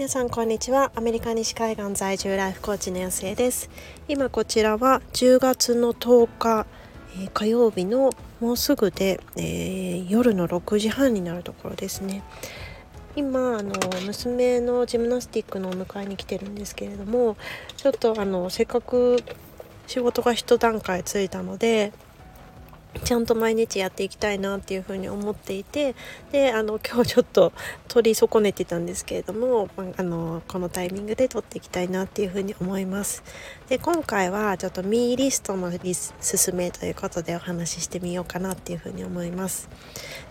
皆さんこんにちは。アメリカ西海岸在住ライフコーチの安江です。今こちらは10月の10日、えー、火曜日のもうすぐで、えー、夜の6時半になるところですね。今あの娘のジムナスティックのお迎えに来てるんですけれどもちょっとあのせっかく仕事が一段階ついたのでちゃんと毎日やっていきたいなっていうふうに思っていてであの 今日ちょっと取り損ねてたんですけれども、あのこのタイミングで撮っていきたいなっていうふうに思います。で今回はちょっとミーリストのリス進めということでお話ししてみようかなっていうふうに思います。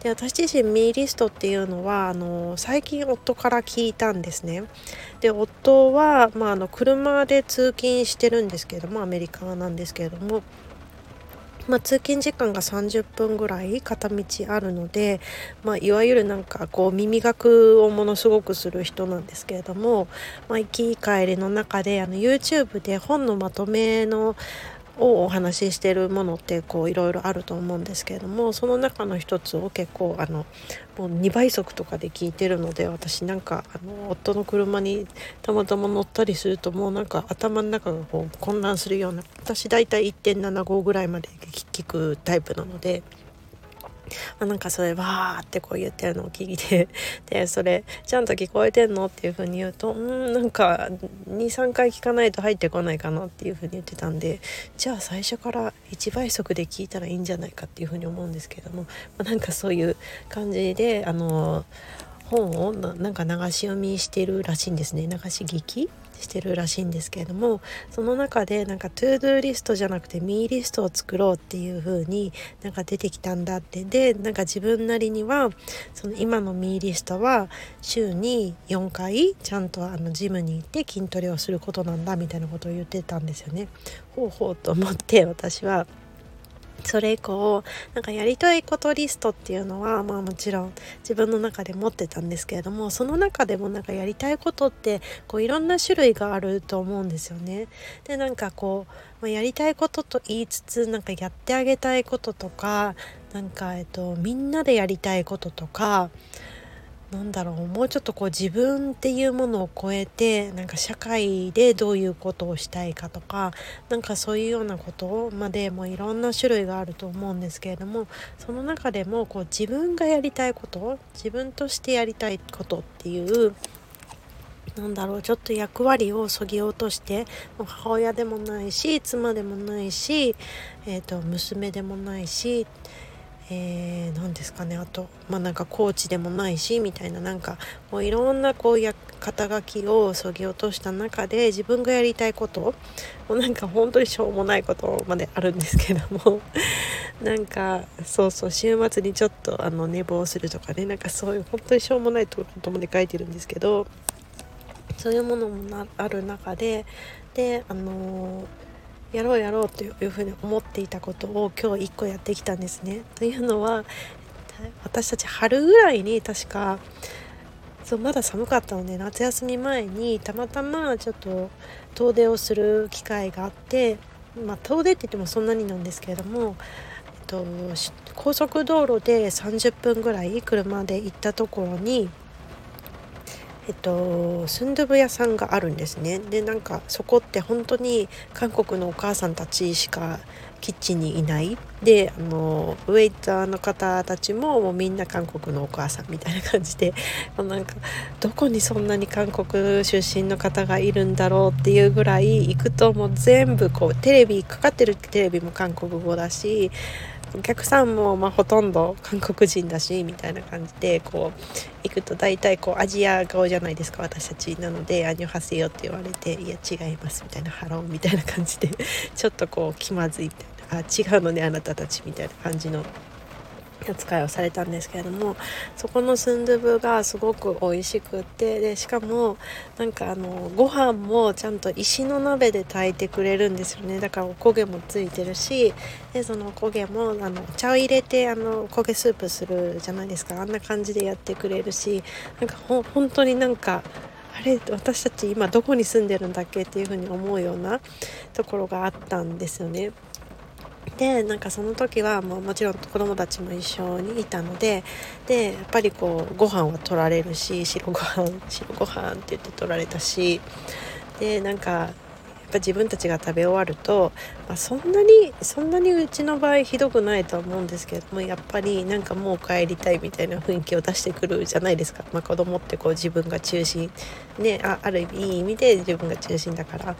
で私自身ミーリストっていうのはあの最近夫から聞いたんですね。で夫は、まあ、あの車で通勤してるんですけれどもアメリカなんですけれどもまあ、通勤時間が30分ぐらい片道あるので、まあ、いわゆるなんかこう耳学をものすごくする人なんですけれども、まあ、行き帰りの中であの YouTube で本のまとめのをお話ししてるものってこういろいろあると思うんですけれどもその中の一つを結構あのもう2倍速とかで聞いてるので私なんかあの夫の車にたまたま乗ったりするともうなんか頭の中がこう混乱するような私大体1.75ぐらいまで聞くタイプなので。あなんかそれわーってこう言ってるのを聞いて でそれちゃんと聞こえてんの？っていう風に言うとうんなんか23回聞かないと入ってこないかなっていう風に言ってたんでじゃあ最初から1倍速で聞いたらいいんじゃないかっていう風に思うんですけども、まあ、なんかそういう感じであの本をなんか流し読みしてるらしいんですね。流し聞きしてるらしいんですけれどもその中でなんか to do list じゃなくて Me list を作ろうっていう風になんか出てきたんだってでなんか自分なりにはその今の Me list は週に4回ちゃんとあのジムに行って筋トレをすることなんだみたいなことを言ってたんですよね。ほうほうと思って私はそれ以降なんかやりたいことリストっていうのはまあもちろん自分の中で持ってたんですけれどもその中でもなんかやりたいことってこういろんな種類があると思うんですよね。でなんかこう、まあ、やりたいことと言いつつなんかやってあげたいこととかなんかえっとみんなでやりたいこととかなんだろうもうちょっとこう自分っていうものを超えてなんか社会でどういうことをしたいかとかなんかそういうようなことまでもいろんな種類があると思うんですけれどもその中でもこう自分がやりたいこと自分としてやりたいことっていうなんだろうちょっと役割をそぎ落として母親でもないし妻でもないし、えーと娘でもないしえー、何ですかね。あとまあなんかコーチでもないしみたいななんかもういろんなこうや肩書きをそぎ落とした中で自分がやりたいこともうなんか本当にしょうもないことまであるんですけども なんかそうそう週末にちょっとあの寝坊するとかねなんかそういう本当にしょうもないことまで書いてるんですけどそういうものもある中でであのーやろうやろうというふうに思っていたことを今日1個やってきたんですね。というのは私たち春ぐらいに確かそうまだ寒かったので夏休み前にたまたまちょっと遠出をする機会があってまあ遠出って言ってもそんなになんですけれども、えっと、高速道路で30分ぐらい車で行ったところにえっと、スンドゥブ屋さんがあるんですね。でなんかそこって本当に韓国のお母さんたちしかキッチンにいない。であのウェイターの方たちももうみんな韓国のお母さんみたいな感じでなんかどこにそんなに韓国出身の方がいるんだろうっていうぐらい行くともう全部こうテレビかかってるテレビも韓国語だしお客さんもまほとんど韓国人だしみたいな感じでこう行くと大体こうアジア顔じゃないですか私たちなので「アニョハセヨ」って言われて「いや違います」みたいな「Hello」みたいな感じでちょっとこう気まずいみたいな「あ違うのねあなたたち」みたいな感じの扱いをされたんですけれどもそこのスンドゥブがすごく美味しくってでしかもなんかあのご飯もちゃんと石の鍋で炊いてくれるんですよねだからお焦げもついてるしでそのお焦げもあの茶を入れてあの焦げスープするじゃないですかあんな感じでやってくれるしなんかほ本当になんかあれ私たち今どこに住んでるんだっけっていうふうに思うようなところがあったんですよね。でなんかその時はもうもちろん子供たちも一緒にいたのででやっぱりこうご飯は取られるし白ご飯 白ご飯って言って取られたしでなんかやっぱ自分たちが食べ終わると、まあ、そんなにそんなにうちの場合ひどくないとは思うんですけどもやっぱりなんかもう帰りたいみたいな雰囲気を出してくるじゃないですか、まあ、子供ってこう自分が中心ねあある意味いい意味で自分が中心だから、ま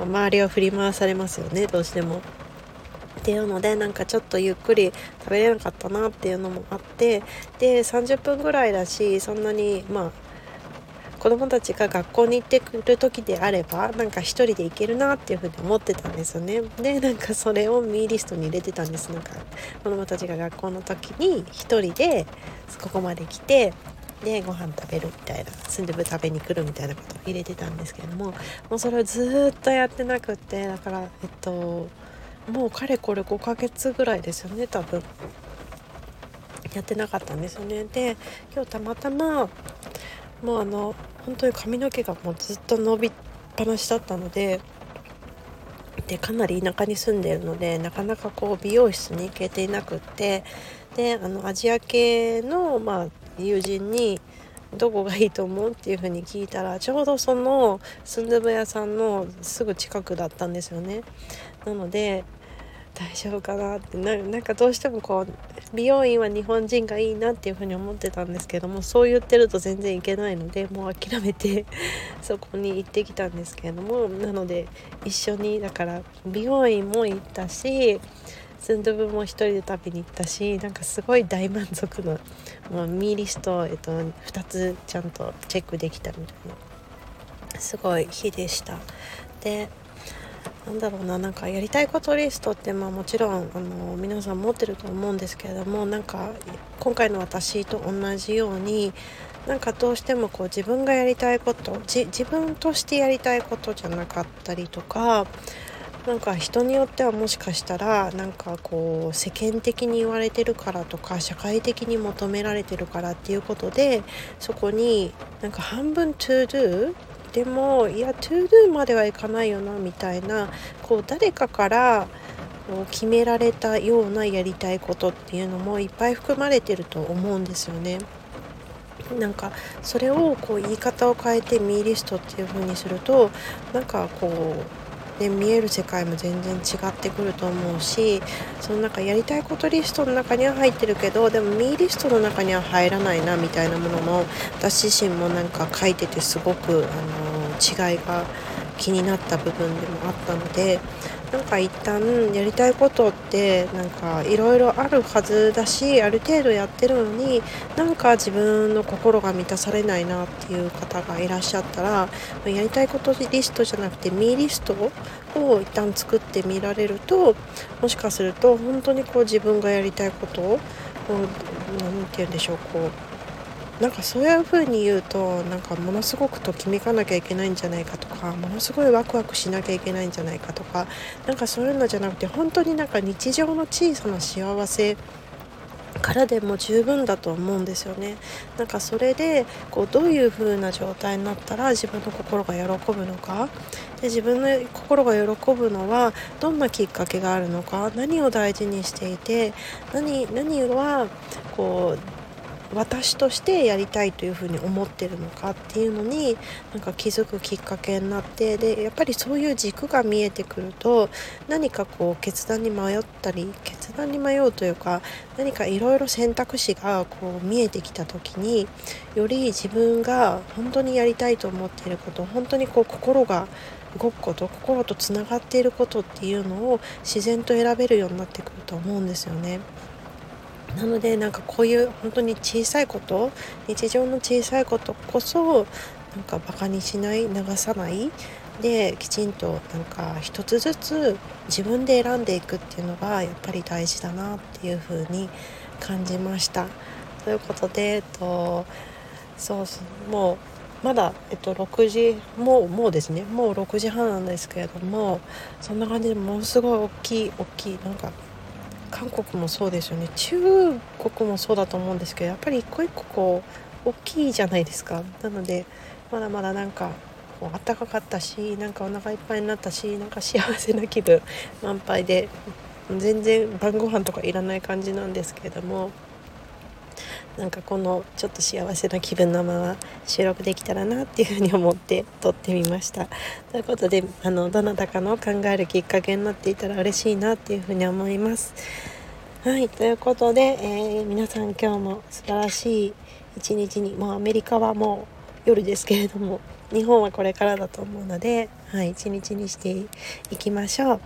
あ、周りは振り回されますよねどうしても。っていうのでなんかちょっとゆっくり食べれなかったなっていうのもあってで30分ぐらいだしそんなにまあ子供たちが学校に行ってくる時であればなんか一人で行けるなっていうふうに思ってたんですよね。でなんかそれをミーリストに入れてたんです。なんか子供たちが学校の時に一人でここまで来てでご飯食べるみたいなスンドゥブ食べに来るみたいなことを入れてたんですけどももうそれをずっとやってなくってだからえっともうかれこれ5ヶ月ぐらいですよね多分。やってなかったんですよね。で今日たまたまもうあの本当に髪の毛がもうずっと伸びっぱなしだったのででかなり田舎に住んでるのでなかなかこう美容室に行けていなくってであのアジア系の、まあ、友人にどこがいいと思うっていうふうに聞いたらちょうどそのスンドゥブ屋さんのすぐ近くだったんですよね。なので大丈夫かなってなんかどうしてもこう美容院は日本人がいいなっていうふうに思ってたんですけどもそう言ってると全然いけないのでもう諦めて そこに行ってきたんですけれどもなので一緒にだから美容院も行ったしスンドゥブも一人で食べに行ったしなんかすごい大満足のもうミーリスト、えっと、2つちゃんとチェックできたみたいなすごい日でした。でなんだろうななんかやりたいことリストってまあもちろんあの皆さん持ってると思うんですけれどもなんか今回の私と同じようになんかどうしてもこう自分がやりたいこと自分としてやりたいことじゃなかったりとかなんか人によってはもしかしたらなんかこう世間的に言われてるからとか社会的に求められてるからっていうことでそこになんか半分 to do でもいや to do まではいかないよなみたいなこう誰かからこう決められたようなやりたいことっていうのもいっぱい含まれてると思うんですよね。なんかそれをこう言い方を変えて MeList っていう風にするとなんかこう、ね、見える世界も全然違ってくると思うしそのなんかやりたいことリストの中には入ってるけどでもミーリストの中には入らないなみたいなものも私自身もなんか書いててすごくあの違いが気になった部分でもあったのでなんか一旦やりたいことってなんかいろいろあるはずだしある程度やってるのになんか自分の心が満たされないなっていう方がいらっしゃったらやりたいことリストじゃなくてミーリストを一旦作ってみられるともしかすると本当にこう自分がやりたいことを何て言うんでしょうこうなんかそういう風に言うとなんかものすごくときめかなきゃいけないんじゃないかとかものすごいワクワクしなきゃいけないんじゃないかとかなんかそういうのじゃなくて本当になんか日常の小さな幸せからでも十分だと思うんですよね。なんかそれでこうどういう風な状態になったら自分の心が喜ぶのか。で自分の心が喜ぶのはどんなきっかけがあるのか。何を大事にしていて何何はこう私としてやりたいというふうに思ってるのかっていうのになんか気づくきっかけになってでやっぱりそういう軸が見えてくると何かこう決断に迷ったり決断に迷うというか何かいろいろ選択肢がこう見えてきた時により自分が本当にやりたいと思っていること本当にこう心が動くこと心とつながっていることっていうのを自然と選べるようになってくると思うんですよね。なのでなんかこういう本当に小さいこと日常の小さいことこそなんかバカにしない流さないできちんとなんか一つずつ自分で選んでいくっていうのがやっぱり大事だなっていうふうに感じました。ということで、えっと、そうそうもうまだ、えっと、6時もうもうですねもう6時半なんですけれどもそんな感じでものすごい大きい大きいなんか韓国もそうですよね。中国もそうだと思うんですけどやっぱり一個一個こう大きいじゃないですか。なのでまだまだなんかこう暖かかったしなんかお腹いっぱいになったしなんか幸せな気分満杯で全然晩ご飯とかいらない感じなんですけれどもなんかこのちょっと幸せな気分のまま収録できたらなっていうふうに思って撮ってみました。ということであのどなたかの考えるきっかけになっていたら嬉しいなっていうふうに思います。はいということで、えー、皆さん今日も素晴らしい一日にもうアメリカはもう夜ですけれども日本はこれからだと思うので、はい、一日にしていきましょう。